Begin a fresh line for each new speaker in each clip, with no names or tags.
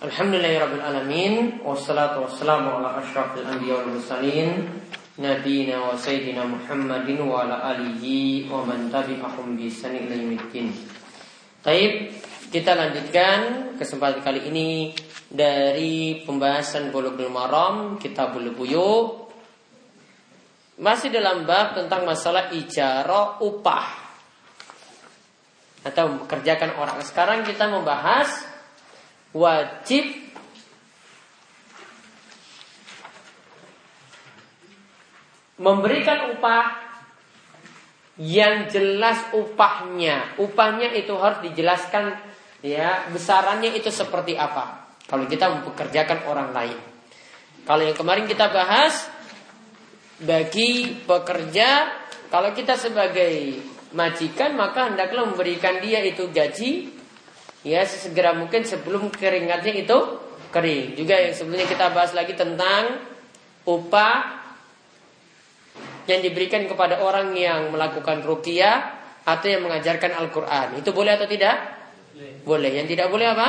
Alhamdulillahirrabbilalamin Wassalatu wassalamu ala ashrafil anbiya wal mursalin Nabina wa sayyidina Muhammadin wa ala alihi wa man tabi'ahum bi sani Taib, kita lanjutkan kesempatan kali ini dari pembahasan Bulughul Maram, Kitabul Buyuk. Masih dalam bab tentang masalah ijarah upah atau mempekerjakan orang. Sekarang kita membahas wajib memberikan upah yang jelas upahnya. Upahnya itu harus dijelaskan ya besarannya itu seperti apa. Kalau kita mempekerjakan orang lain. Kalau yang kemarin kita bahas bagi pekerja kalau kita sebagai majikan maka hendaklah memberikan dia itu gaji ya sesegera mungkin sebelum keringatnya itu kering. Juga yang sebelumnya kita bahas lagi tentang upah yang diberikan kepada orang yang melakukan ruqyah atau yang mengajarkan Al-Qur'an. Itu boleh atau tidak? Boleh. boleh. Yang tidak boleh apa?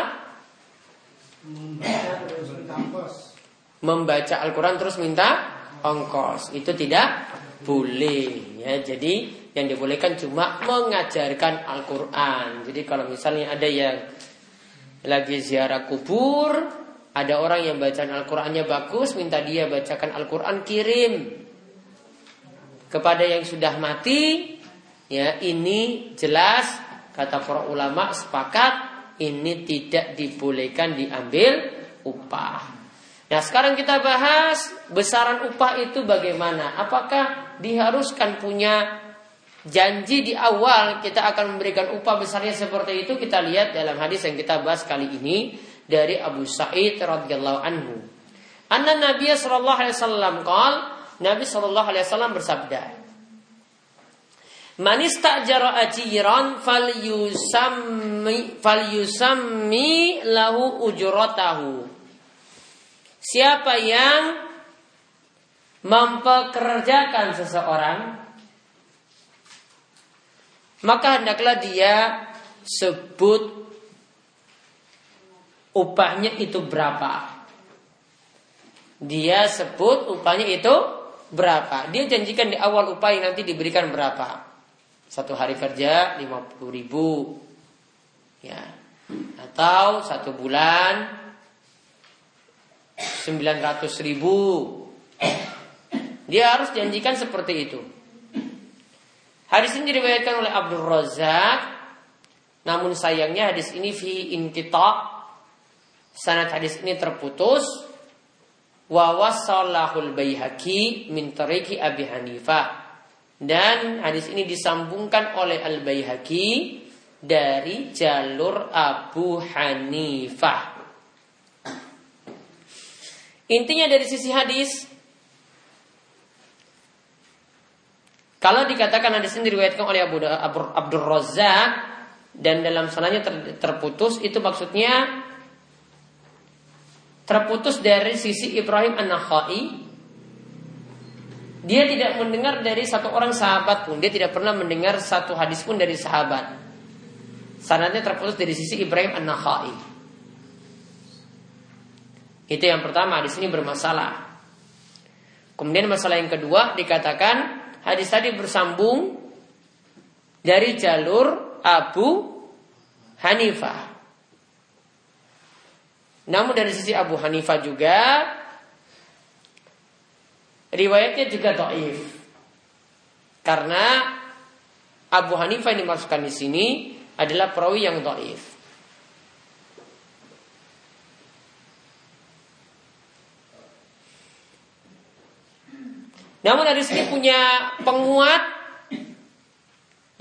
Membaca Al-Quran terus minta ongkos. Itu tidak boleh. Ya, jadi yang dibolehkan cuma mengajarkan Al-Quran. Jadi kalau misalnya ada yang lagi ziarah kubur, ada orang yang bacaan Al-Qurannya bagus, minta dia bacakan Al-Quran kirim kepada yang sudah mati. Ya, ini jelas kata para ulama sepakat ini tidak dibolehkan diambil upah. Nah sekarang kita bahas besaran upah itu bagaimana? Apakah diharuskan punya janji di awal kita akan memberikan upah besarnya seperti itu kita lihat dalam hadis yang kita bahas kali ini dari Abu Sa'id radhiyallahu anhu. Anna Nabi sallallahu alaihi wasallam qol Nabi sallallahu alaihi wasallam bersabda Man istajara ajiran falyusammi falyusammi lahu ujratahu. Siapa yang mempekerjakan seseorang maka hendaklah dia sebut upahnya itu berapa. Dia sebut upahnya itu berapa. Dia janjikan di awal upah yang nanti diberikan berapa. Satu hari kerja 50 ribu. Ya. Atau satu bulan 900 ribu. Dia harus janjikan seperti itu. Hadis ini diriwayatkan oleh Abdul Razak. Namun sayangnya hadis ini fi intita. Sanad hadis ini terputus. Wa wasallahul bayhaqi min tariki Abi Hanifah. Dan hadis ini disambungkan oleh Al Bayhaqi dari jalur Abu Hanifah. Intinya dari sisi hadis Kalau dikatakan hadis ini diriwayatkan oleh Abu Abdul Razak dan dalam sananya terputus itu maksudnya terputus dari sisi Ibrahim An-Nakhai. Dia tidak mendengar dari satu orang sahabat pun dia tidak pernah mendengar satu hadis pun dari sahabat. Sanadnya terputus dari sisi Ibrahim An-Nakhai. Itu yang pertama di sini bermasalah. Kemudian masalah yang kedua dikatakan hadis tadi bersambung dari jalur Abu Hanifah. Namun dari sisi Abu Hanifah juga riwayatnya juga doif. Karena Abu Hanifah yang dimasukkan di sini adalah perawi yang doif. Namun di sini punya penguat.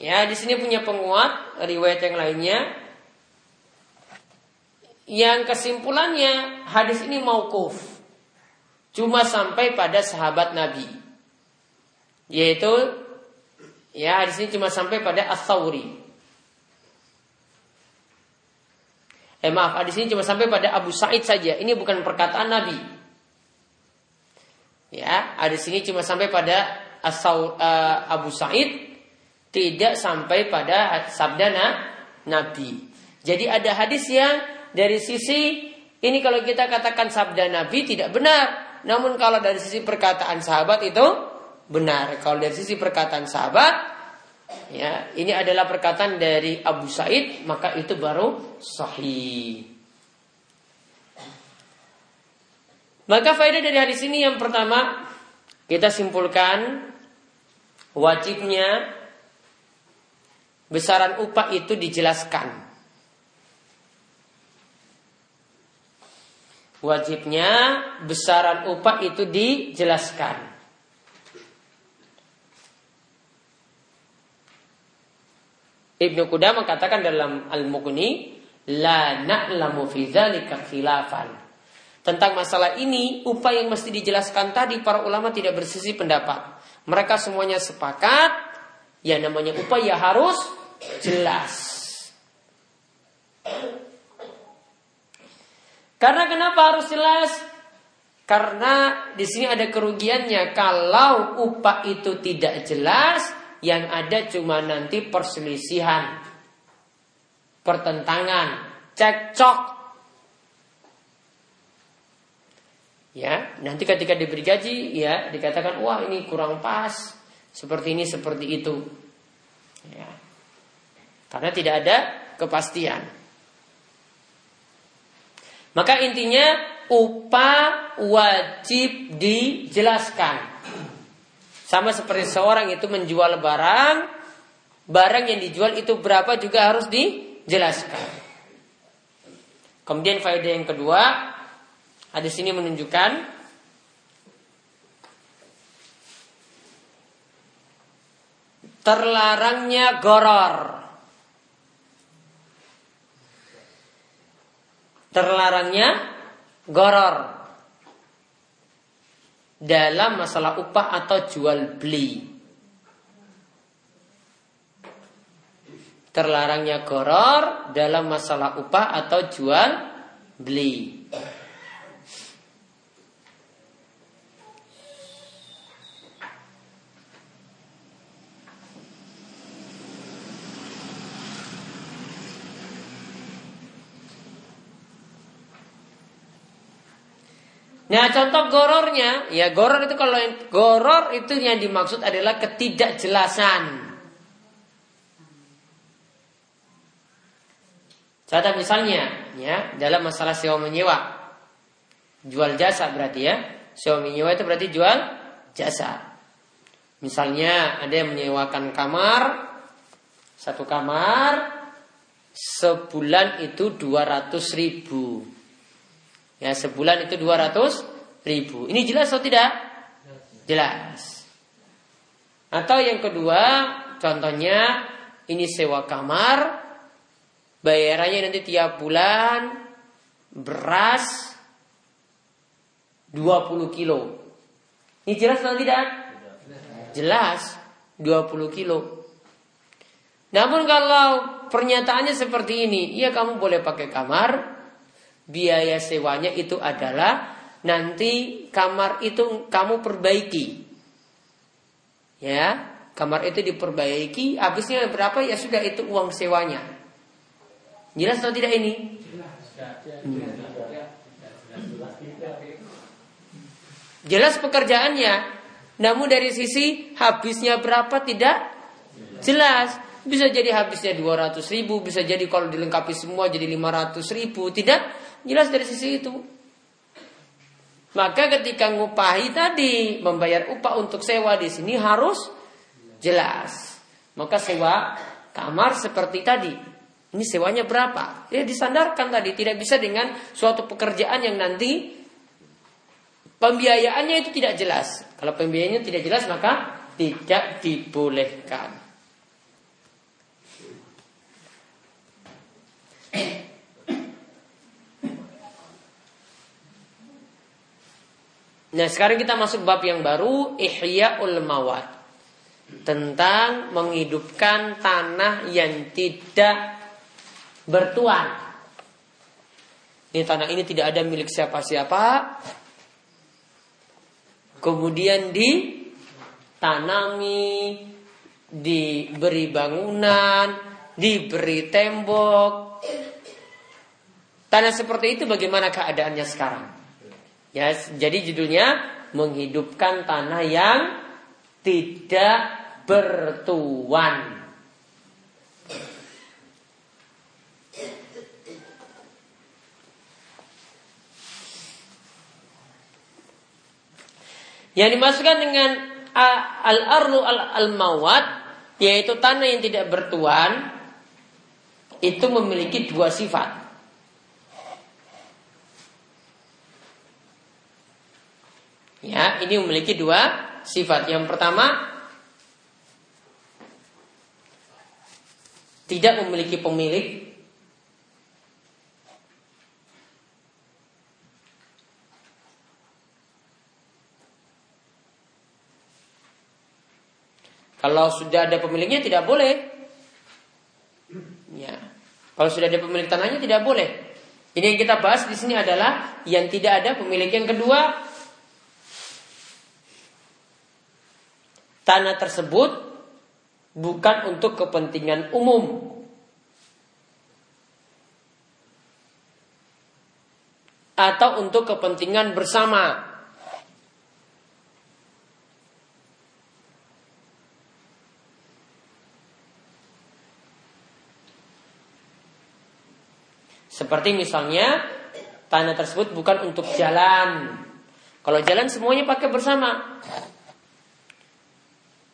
Ya, di sini punya penguat riwayat yang lainnya. Yang kesimpulannya hadis ini maukuf. Cuma sampai pada sahabat Nabi. Yaitu ya hadis ini cuma sampai pada As-Sawri. Eh maaf, hadis ini cuma sampai pada Abu Said saja. Ini bukan perkataan Nabi. Ya, ada sini cuma sampai pada Asau, uh, Abu Said tidak sampai pada sabda Nabi. Jadi ada hadis yang dari sisi Ini kalau kita katakan sabda Nabi tidak benar. Namun kalau dari sisi perkataan sahabat itu benar. Kalau dari sisi perkataan sahabat, ya ini adalah perkataan dari Abu Said, maka itu baru sahih. Maka faedah dari hadis ini yang pertama kita simpulkan wajibnya besaran upah itu dijelaskan wajibnya besaran upah itu dijelaskan. Ibnu Kuda mengatakan dalam Al-Mughni, la na'lamu fi khilafan. Tentang masalah ini, upah yang mesti dijelaskan tadi para ulama tidak bersisi pendapat. Mereka semuanya sepakat, ya namanya upah ya harus jelas. Karena kenapa harus jelas? Karena di sini ada kerugiannya kalau upah itu tidak jelas, yang ada cuma nanti perselisihan, pertentangan, cekcok. Ya, nanti ketika diberi gaji, ya dikatakan wah ini kurang pas, seperti ini seperti itu. Ya. Karena tidak ada kepastian. Maka intinya upah wajib dijelaskan. Sama seperti seorang itu menjual barang, barang yang dijual itu berapa juga harus dijelaskan. Kemudian faedah yang kedua, hadis ini menunjukkan terlarangnya goror. terlarangnya goror dalam masalah upah atau jual beli. Terlarangnya goror dalam masalah upah atau jual beli. Nah contoh gorornya, ya goror itu kalau yang, goror itu yang dimaksud adalah ketidakjelasan. Contoh misalnya, ya dalam masalah sewa menyewa, jual jasa berarti ya, sewa menyewa itu berarti jual jasa. Misalnya ada yang menyewakan kamar, satu kamar, sebulan itu 200 ribu. Ya sebulan itu 200 ribu. Ini jelas atau tidak? Jelas. Atau yang kedua, contohnya ini sewa kamar, bayarannya nanti tiap bulan beras 20 kilo. Ini jelas atau tidak? Jelas 20 kilo. Namun kalau pernyataannya seperti ini, iya kamu boleh pakai kamar, biaya sewanya itu adalah nanti kamar itu kamu perbaiki. Ya, kamar itu diperbaiki, habisnya berapa ya sudah itu uang sewanya. Jelas atau tidak ini? Jelas pekerjaannya, namun dari sisi habisnya berapa tidak jelas. Bisa jadi habisnya 200 ribu, bisa jadi kalau dilengkapi semua jadi 500 ribu. Tidak, Jelas dari sisi itu. Maka ketika ngupahi tadi membayar upah untuk sewa di sini harus jelas. Maka sewa kamar seperti tadi. Ini sewanya berapa? Ya disandarkan tadi. Tidak bisa dengan suatu pekerjaan yang nanti pembiayaannya itu tidak jelas. Kalau pembiayaannya tidak jelas maka tidak dibolehkan. Nah sekarang kita masuk bab yang baru Ihya'ul Mawad. Tentang menghidupkan tanah yang tidak bertuan. Ini tanah ini tidak ada milik siapa-siapa. Kemudian ditanami Diberi bangunan Diberi tembok. Tanah seperti itu bagaimana keadaannya sekarang? Ya, jadi judulnya menghidupkan tanah yang tidak bertuan. Yang dimasukkan dengan al-arlu al-mawat yaitu tanah yang tidak bertuan itu memiliki dua sifat. Ya, ini memiliki dua sifat. Yang pertama tidak memiliki pemilik Kalau sudah ada pemiliknya tidak boleh. Ya. Kalau sudah ada pemilik tanahnya tidak boleh. Ini yang kita bahas di sini adalah yang tidak ada pemilik yang kedua. Tanah tersebut bukan untuk kepentingan umum. Atau untuk kepentingan bersama. Seperti misalnya tanah tersebut bukan untuk jalan. Kalau jalan semuanya pakai bersama.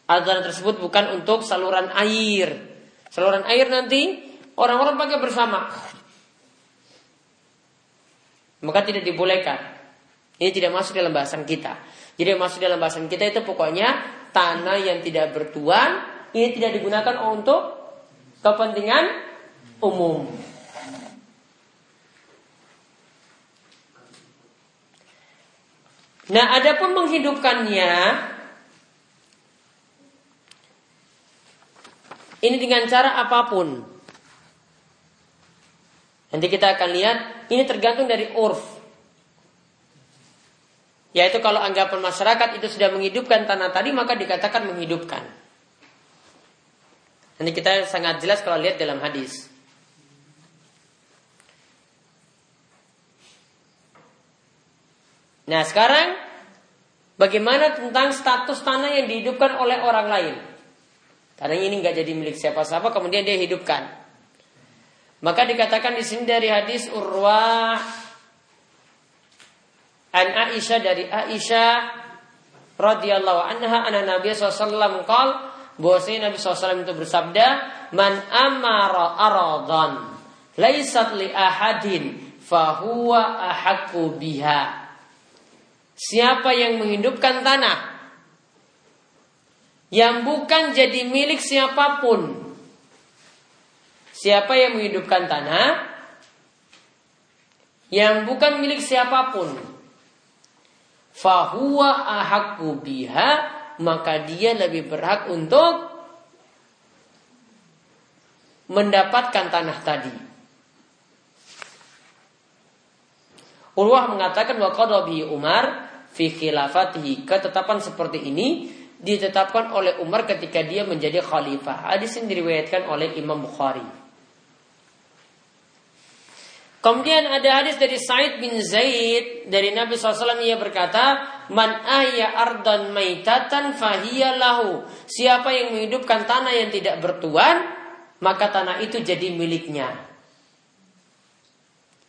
Tanah tersebut bukan untuk saluran air. Saluran air nanti orang-orang pakai bersama. Maka tidak dibolehkan. Ini tidak masuk dalam bahasan kita. Jadi yang masuk dalam bahasan kita itu pokoknya tanah yang tidak bertuan ini tidak digunakan untuk kepentingan umum. Nah, adapun menghidupkannya ini dengan cara apa pun. Nanti kita akan lihat ini tergantung dari urf. Yaitu kalau anggapan masyarakat itu sudah menghidupkan tanah tadi maka dikatakan menghidupkan. Nanti kita sangat jelas kalau lihat dalam hadis. Nah sekarang bagaimana tentang status tanah yang dihidupkan oleh orang lain? Tanah ini nggak jadi milik siapa-siapa, kemudian dia hidupkan. Maka dikatakan di sini dari hadis Urwah an Aisyah dari Aisyah radhiyallahu anha anna Nabi SAW qal bahwasanya Nabi SAW itu bersabda man amara aradan laisat li ahadin fahuwa ahaku biha Siapa yang menghidupkan tanah yang bukan jadi milik siapa pun. Siapa yang menghidupkan tanah yang bukan milik siapa pun. Fahuwa ahakku biha maka dia lebih berhak untuk mendapatkan tanah tadi. Urwah mengatakan wa Umar fi khilafatihi. Ketetapan seperti ini ditetapkan oleh Umar ketika dia menjadi khalifah. Hadis ini diriwayatkan oleh Imam Bukhari. Kemudian ada hadis dari Said bin Zaid dari Nabi SAW ia berkata, Man ahya ardan maitatan fahiya lahu. Siapa yang menghidupkan tanah yang tidak bertuan, maka tanah itu jadi miliknya.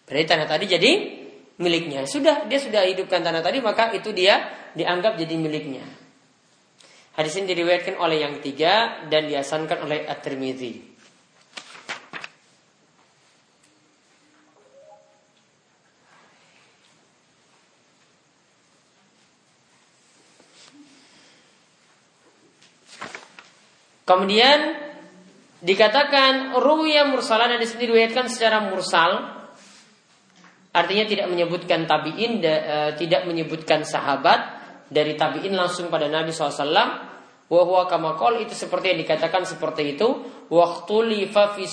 Berarti tanah tadi jadi miliknya. Sudah, dia sudah hidupkan tanah tadi, maka itu dia dianggap jadi miliknya. Hadis ini diriwayatkan oleh yang tiga dan diasankan oleh At-Tirmidzi. Kemudian dikatakan ruya mursalan dan di sini diriwayatkan secara mursal Artinya tidak menyebutkan tabiin, uh, tidak menyebutkan sahabat dari tabiin langsung pada Nabi SAW. Wahwa kamakol itu seperti yang dikatakan seperti itu. Waktu lifa fi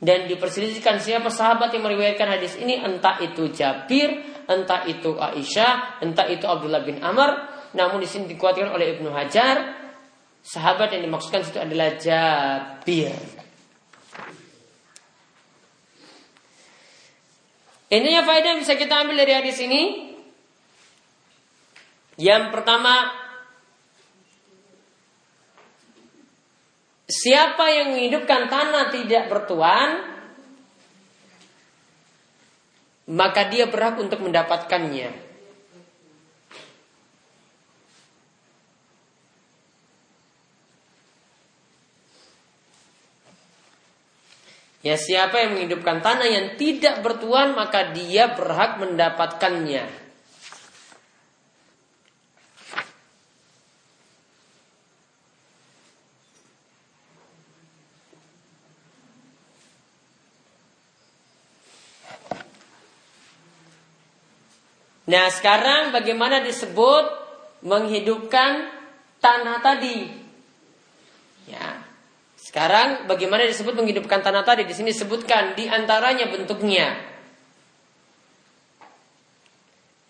dan diperselisihkan siapa sahabat yang meriwayatkan hadis ini entah itu Jabir, entah itu Aisyah, entah itu Abdullah bin Amr. Namun di sini dikuatkan oleh Ibnu Hajar, sahabat yang dimaksudkan itu adalah Jabir. Intinya faedah yang bisa kita ambil dari hadis ini yang pertama Siapa yang menghidupkan tanah tidak bertuan Maka dia berhak untuk mendapatkannya Ya siapa yang menghidupkan tanah yang tidak bertuan maka dia berhak mendapatkannya. Nah sekarang bagaimana disebut menghidupkan tanah tadi? Ya, sekarang bagaimana disebut menghidupkan tanah tadi? Di sini disebutkan di antaranya bentuknya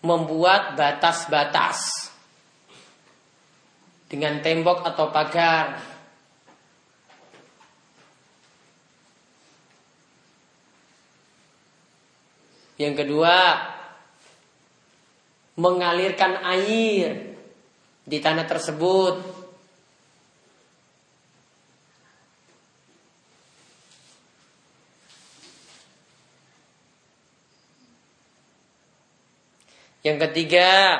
membuat batas-batas dengan tembok atau pagar. Yang kedua, mengalirkan air di tanah tersebut. Yang ketiga,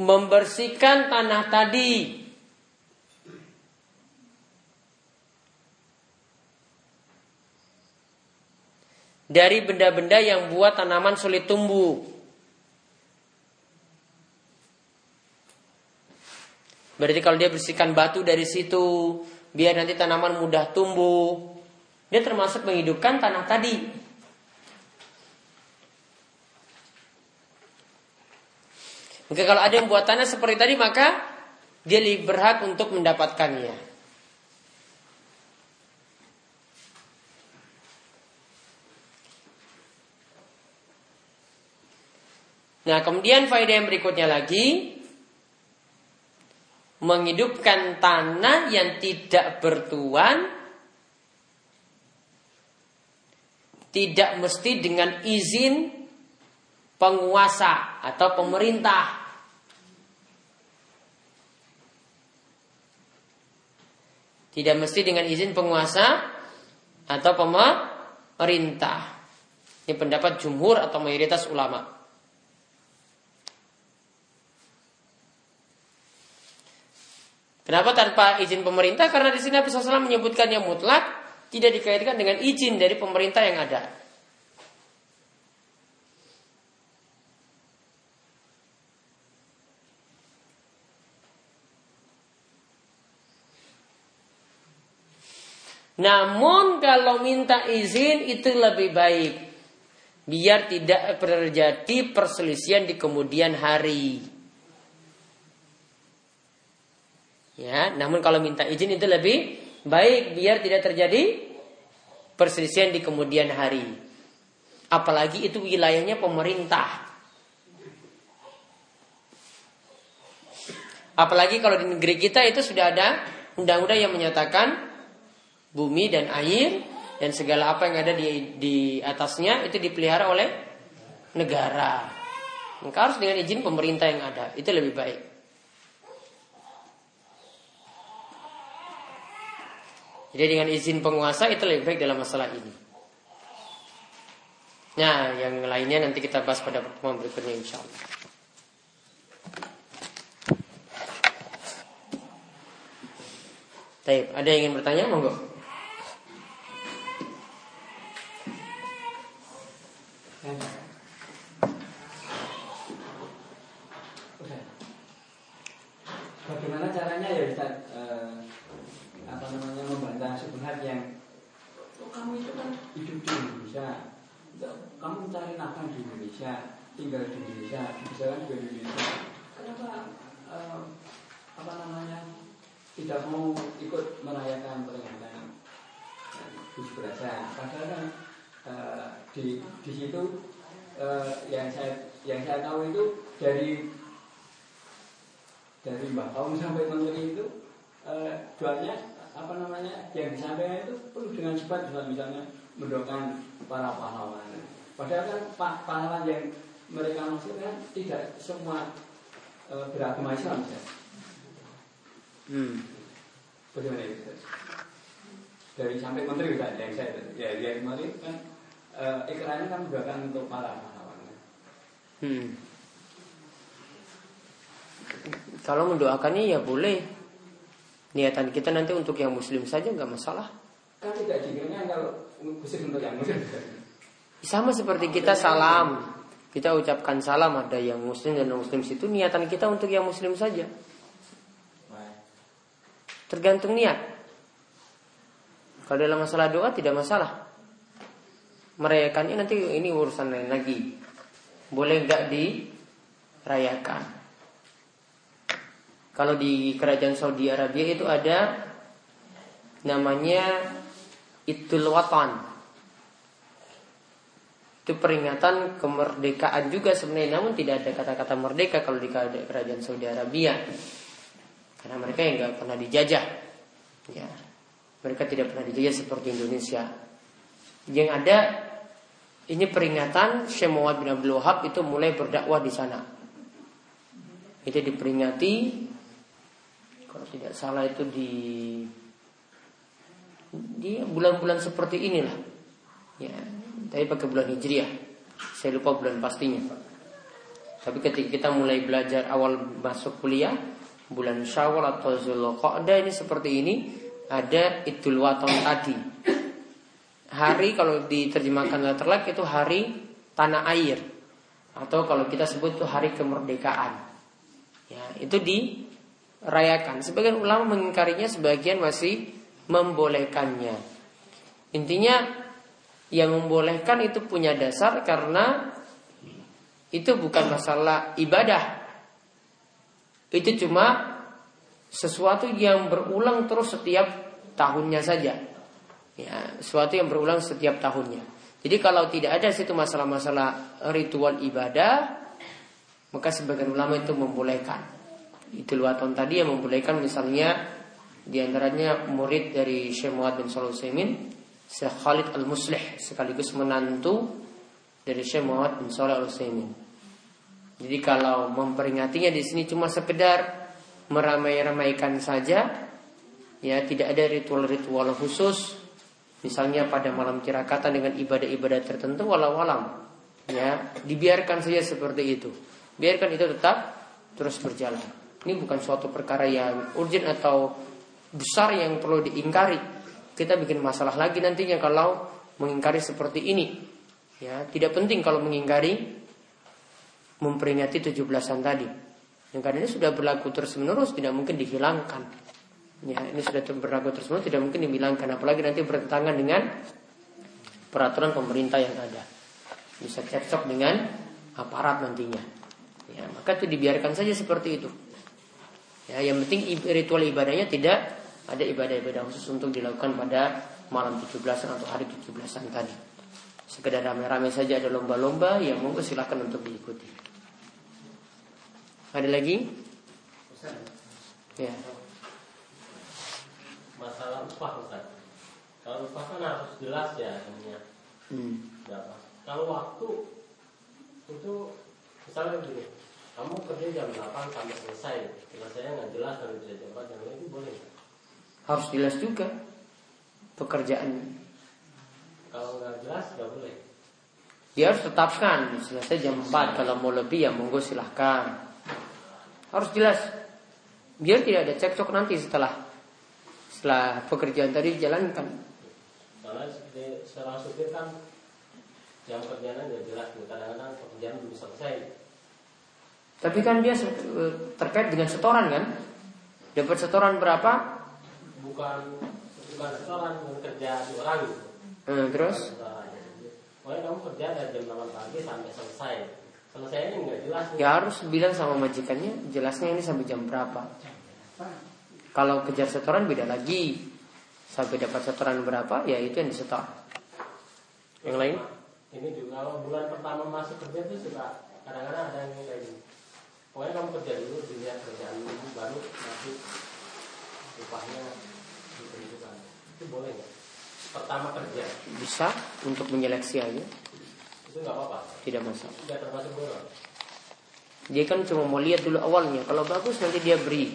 membersihkan tanah tadi dari benda-benda yang buat tanaman sulit tumbuh. Berarti kalau dia bersihkan batu dari situ, biar nanti tanaman mudah tumbuh. Dia termasuk menghidupkan tanah tadi. Maka kalau ada yang buat tanah seperti tadi maka dia berhak untuk mendapatkannya. Nah, kemudian faedah yang berikutnya lagi menghidupkan tanah yang tidak bertuan tidak mesti dengan izin penguasa atau pemerintah. Tidak mesti dengan izin penguasa atau pemerintah. Ini pendapat jumhur atau mayoritas ulama. Kenapa tanpa izin pemerintah? Karena di sini Nabi SAW menyebutkannya mutlak tidak dikaitkan dengan izin dari pemerintah yang ada. Namun kalau minta izin itu lebih baik biar tidak terjadi perselisihan di kemudian hari. Ya, namun kalau minta izin itu lebih baik biar tidak terjadi perselisihan di kemudian hari. Apalagi itu wilayahnya pemerintah. Apalagi kalau di negeri kita itu sudah ada undang-undang yang menyatakan bumi dan air dan segala apa yang ada di, di atasnya itu dipelihara oleh negara. Maka harus dengan izin pemerintah yang ada. Itu lebih baik. Jadi dengan izin penguasa itu lebih baik dalam masalah ini. Nah, yang lainnya nanti kita bahas pada pertemuan berikutnya insya Allah. Baik, ada yang ingin bertanya? Monggo.
Bagaimana caranya ya Ustaz? Subhat yang oh, kamu itu kan hidup di Indonesia. Kamu mencari nafkah di Indonesia tinggal di Indonesia bisa kan juga di Indonesia. Kenapa uh, apa namanya? Tidak mau ikut merayakan peringatan Gus Berasa padahal kan uh, di di situ uh, yang saya yang saya tahu itu dari dari Mbak Kaum sampai Menteri itu uh, jualnya apa namanya yang disampaikan itu perlu dengan cepat juga misalnya mendoakan para pahlawan. Padahal kan pahlawan yang mereka maksudkan tidak semua e, beragama Islam ya. Hmm. Bagaimana itu? Dari sampai menteri juga ada yang saya ya dia kemarin kan e, ikrarnya kan mendoakan untuk para pahlawan. Hmm.
Kalau mendoakannya ya boleh niatan kita nanti untuk yang muslim saja nggak masalah.
Kan tidak dikiranya kalau muslim untuk yang muslim.
Sama seperti kita salam, kita ucapkan salam ada yang muslim dan non muslim situ niatan kita untuk yang muslim saja. Tergantung niat. Kalau dalam masalah doa tidak masalah. Merayakannya nanti ini urusan lain lagi. Boleh nggak dirayakan? Kalau di kerajaan Saudi Arabia itu ada namanya Idul Watan. Itu peringatan kemerdekaan juga sebenarnya namun tidak ada kata-kata merdeka kalau di kerajaan Saudi Arabia. Karena mereka yang nggak pernah dijajah. Ya. Mereka tidak pernah dijajah seperti Indonesia. Yang ada ini peringatan Syekh Muhammad bin Abdul Wahab itu mulai berdakwah di sana. Itu diperingati kalau tidak salah itu di di bulan-bulan seperti inilah. Ya tapi pakai bulan hijriah. Saya lupa bulan pastinya tapi ketika kita mulai belajar awal masuk kuliah bulan syawal atau zulqa'dah ini seperti ini ada idul waton tadi. Hari kalau diterjemahkan letter itu hari tanah air. Atau kalau kita sebut itu hari kemerdekaan. Ya itu di rayakan. Sebagian ulama mengingkarinya, sebagian masih membolehkannya. Intinya yang membolehkan itu punya dasar karena itu bukan masalah ibadah. Itu cuma sesuatu yang berulang terus setiap tahunnya saja. Ya, sesuatu yang berulang setiap tahunnya. Jadi kalau tidak ada situ masalah-masalah ritual ibadah, maka sebagian ulama itu membolehkan. Idul Waton tadi yang membolehkan misalnya di antaranya murid dari Syekh Muhammad bin Shalih Utsaimin Syekh Khalid Al-Muslih sekaligus menantu dari Syekh Muhammad bin Shalih Al Utsaimin. Jadi kalau memperingatinya di sini cuma sekedar meramai-ramaikan saja, ya tidak ada ritual-ritual khusus, misalnya pada malam cirakatan dengan ibadah-ibadah tertentu, walau alam, ya dibiarkan saja seperti itu. Biarkan itu tetap terus berjalan. Ini bukan suatu perkara yang urgent atau besar yang perlu diingkari. Kita bikin masalah lagi nantinya kalau mengingkari seperti ini. Ya, tidak penting kalau mengingkari memperingati 17-an tadi. Yang karena ini sudah berlaku terus menerus tidak mungkin dihilangkan. Ya, ini sudah berlaku terus menerus tidak mungkin dihilangkan apalagi nanti bertentangan dengan peraturan pemerintah yang ada. Bisa cekcok dengan aparat nantinya. Ya, maka itu dibiarkan saja seperti itu. Ya, yang penting ritual ibadahnya tidak ada ibadah-ibadah khusus untuk dilakukan pada malam 17-an atau hari 17-an tadi. Sekedar rame-rame saja ada lomba-lomba, ya monggo silahkan untuk diikuti. Ada lagi?
Ya. Masalah upah Ustaz. Kalau upah kan harus jelas ya namanya. Hmm. Kalau waktu itu misalnya begini, kamu kerja jam 8 sampai selesai. Selesainya nggak jelas kalau bisa jam 4 jam itu boleh.
Harus jelas juga pekerjaan.
Kalau nggak jelas nggak boleh.
Dia harus tetapkan. Selesai jam 4 kalau mau lebih ya monggo silahkan. Harus jelas. Biar tidak ada cekcok nanti setelah setelah pekerjaan tadi dijalankan.
Karena setelah supir kan jam kerjanya nggak jelas. Kadang-kadang pekerjaan belum selesai
tapi kan dia terkait dengan setoran kan? Dapat setoran berapa?
Bukan bukan setoran, kerja di orang.
Hmm, terus?
Pokoknya kamu kerja dari jam 8 pagi sampai selesai. Selesainya nggak jelas.
Ya harus bilang sama majikannya, jelasnya ini sampai jam berapa. Kalau kejar setoran beda lagi. Sampai dapat setoran berapa, ya itu yang disetor. Yang lain?
Ini juga kalau bulan pertama masuk kerja itu suka kadang-kadang ada yang kayak gini pokoknya kamu kerja dulu dilihat kerjaan dulu baru nanti upahnya ditentukan. Itu boleh nggak? Pertama kerja
Bisa untuk menyeleksi aja,
itu nggak apa-apa.
tidak masalah.
Tidak termasuk boros.
Dia kan cuma mau lihat dulu awalnya. Kalau bagus nanti dia beri.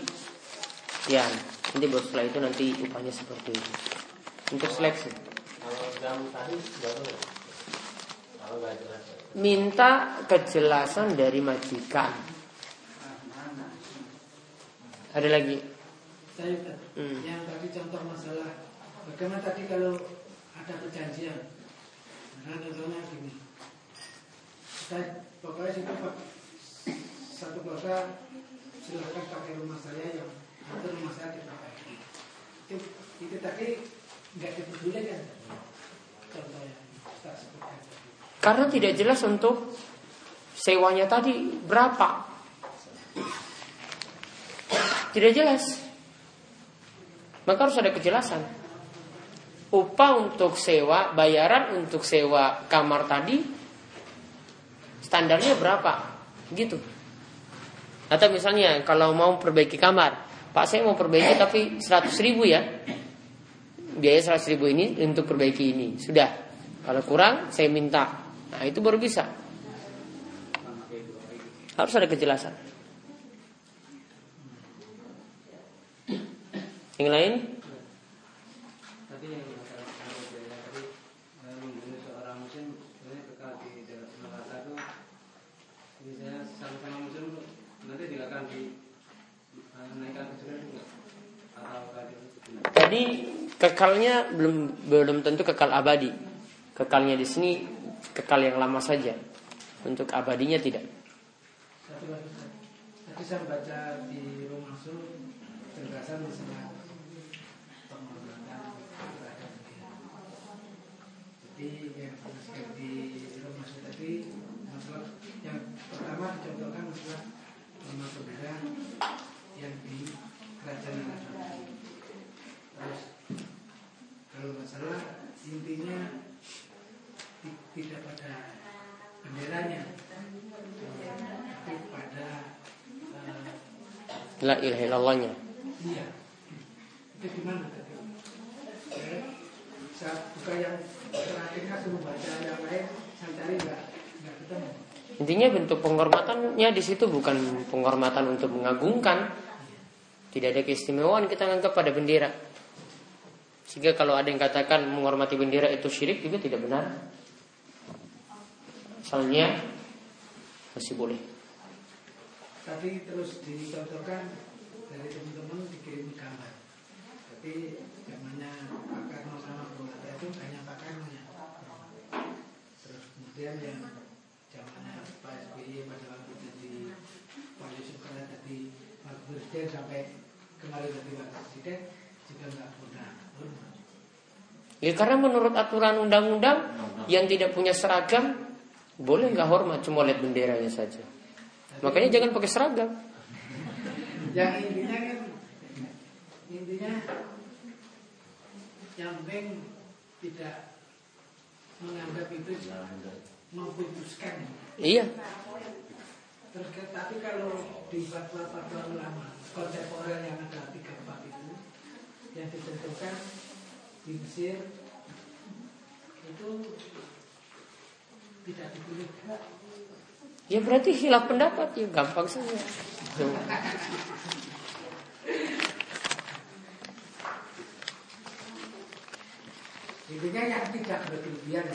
Ya, nanti baru setelah itu nanti upahnya seperti itu. Untuk seleksi.
Kalau jam tadi. Kalau nggak jelas.
Minta kejelasan dari majikan. Ada lagi?
Saya Ustaz,
Hmm.
yang tadi contoh masalah bagaimana tadi kalau ada perjanjian. Nah, contohnya gini. Saya pokoknya situ satu kota silahkan pakai rumah saya yang atau rumah saya diperbaiki. Itu, itu tadi nggak diperbolehkan. Contohnya.
Karena tidak jelas untuk sewanya tadi berapa. Tidak jelas. Maka harus ada kejelasan. Upah untuk sewa, bayaran untuk sewa kamar tadi standarnya berapa? Gitu. Atau misalnya kalau mau perbaiki kamar, Pak saya mau perbaiki tapi 100 ribu ya. Biaya 100 ribu ini untuk perbaiki ini. Sudah. Kalau kurang saya minta. Nah itu baru bisa. Harus ada kejelasan. Yang lain?
Tadi yang masalah Abu Hurairah tadi membunuh seorang muslim sebenarnya kekal di dalam neraka itu ini saya sama-sama muslim nanti tidak akan di naikkan ke surga juga atau kafir
Tadi kekalnya belum belum tentu kekal abadi. Kekalnya di sini kekal yang lama saja. Untuk abadinya tidak.
Satu lagi. Tadi saya baca di rumah su penjelasan masalah penghormatan terhadap dia. Yang dijelaskan di rumah tadi masalah yang pertama dicontohkan masalah rumah saudara yang di kerajaan Arab. Terus kalau masalah intinya ti- tidak pada benderanya tapi pada eh,
La ilaha illallahnya.
iya itu gimana saya buka yang terakhirnya suruh baca yang lain saya cari nggak nggak ketemu
Intinya bentuk penghormatannya di situ bukan penghormatan untuk mengagungkan. Tidak ada keistimewaan kita anggap pada bendera. Sehingga kalau ada yang katakan menghormati bendera itu syirik juga tidak benar. Asalnya masih boleh.
tadi terus dicontohkan dari teman-teman dikirim gambar tapi zamannya Pak Karno sama Bung Hatta itu hanya Pak Karno nya terus kemudian yang zamannya Pak SBY pada waktu jadi Pak Yusuf Kala tadi waktu presiden sampai kembali jadi wakil presiden juga nggak pernah hormat.
Ya karena menurut aturan undang-undang yang tidak punya seragam boleh nggak hormat cuma lihat benderanya saja. Makanya jangan pakai seragam.
yang intinya kan intinya yang penting tidak menganggap itu memutuskan
Iya.
ke- tapi kalau di fatwa-fatwa ulama kontemporer yang ada tiga bab itu yang ditentukan di Mesir itu tidak dipilih
Ya berarti hilaf pendapat ya gampang saja.
intinya yang tidak berlebihan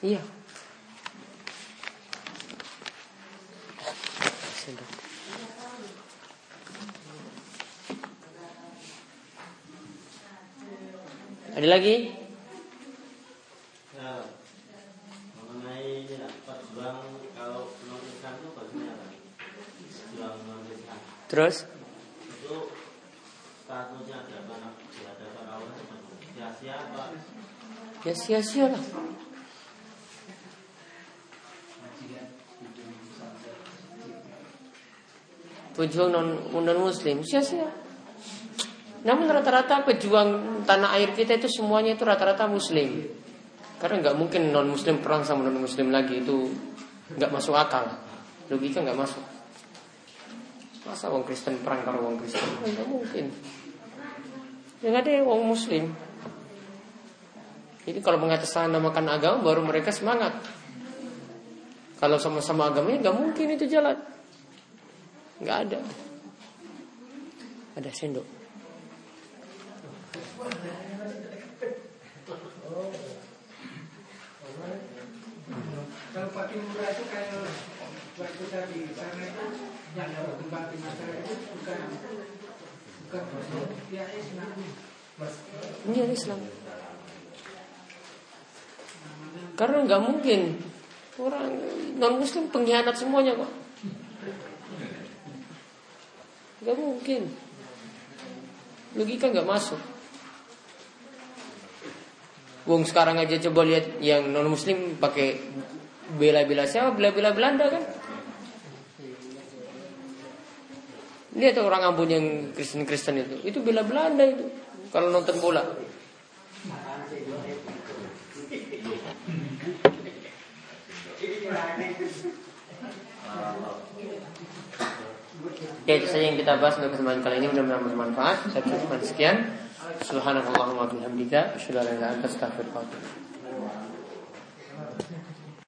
Iya. Ada lagi?
Nah, mengenai ini lah, perjuang kalau non Islam itu bagaimana? Perjuang non Islam
Terus?
itu statusnya di hadapan di hadapan Allah itu bagaimana? sia-sia apa?
Ya sia-sia lah. Pejuang non, non muslim sia-sia. Namun rata-rata pejuang tanah air kita itu semuanya itu rata-rata muslim. Karena nggak mungkin non muslim perang sama non muslim lagi itu nggak masuk akal. Logika nggak masuk. Masa wong Kristen perang karo wong Kristen? Nggak mungkin. Yang ada orang muslim. Jadi kalau mengatasnamakan agama baru mereka semangat. Kalau sama-sama agamanya nggak mungkin itu jalan. Nggak ada. Ada sendok.
Kalau pakai murah itu kayak waktu tadi sana itu yang dapat tempat di masyarakat itu bukan bukan ya Islam.
Ini Islam. Karena nggak mungkin orang non Muslim pengkhianat semuanya kok. Nggak mungkin. Logika nggak masuk. Wong sekarang aja coba lihat yang non Muslim pakai bela-bela siapa? Bela-bela Belanda kan? Lihat orang Ambon yang Kristen-Kristen itu, itu bela Belanda itu. Kalau nonton bola. Ya itu saja yang kita bahas untuk kesempatan kali ini mudah-mudahan bermanfaat. Saya cukupkan sekian. Subhanallahumma wa bihamdika asyhadu an la ilaha illa anta astaghfiruka wa atubu.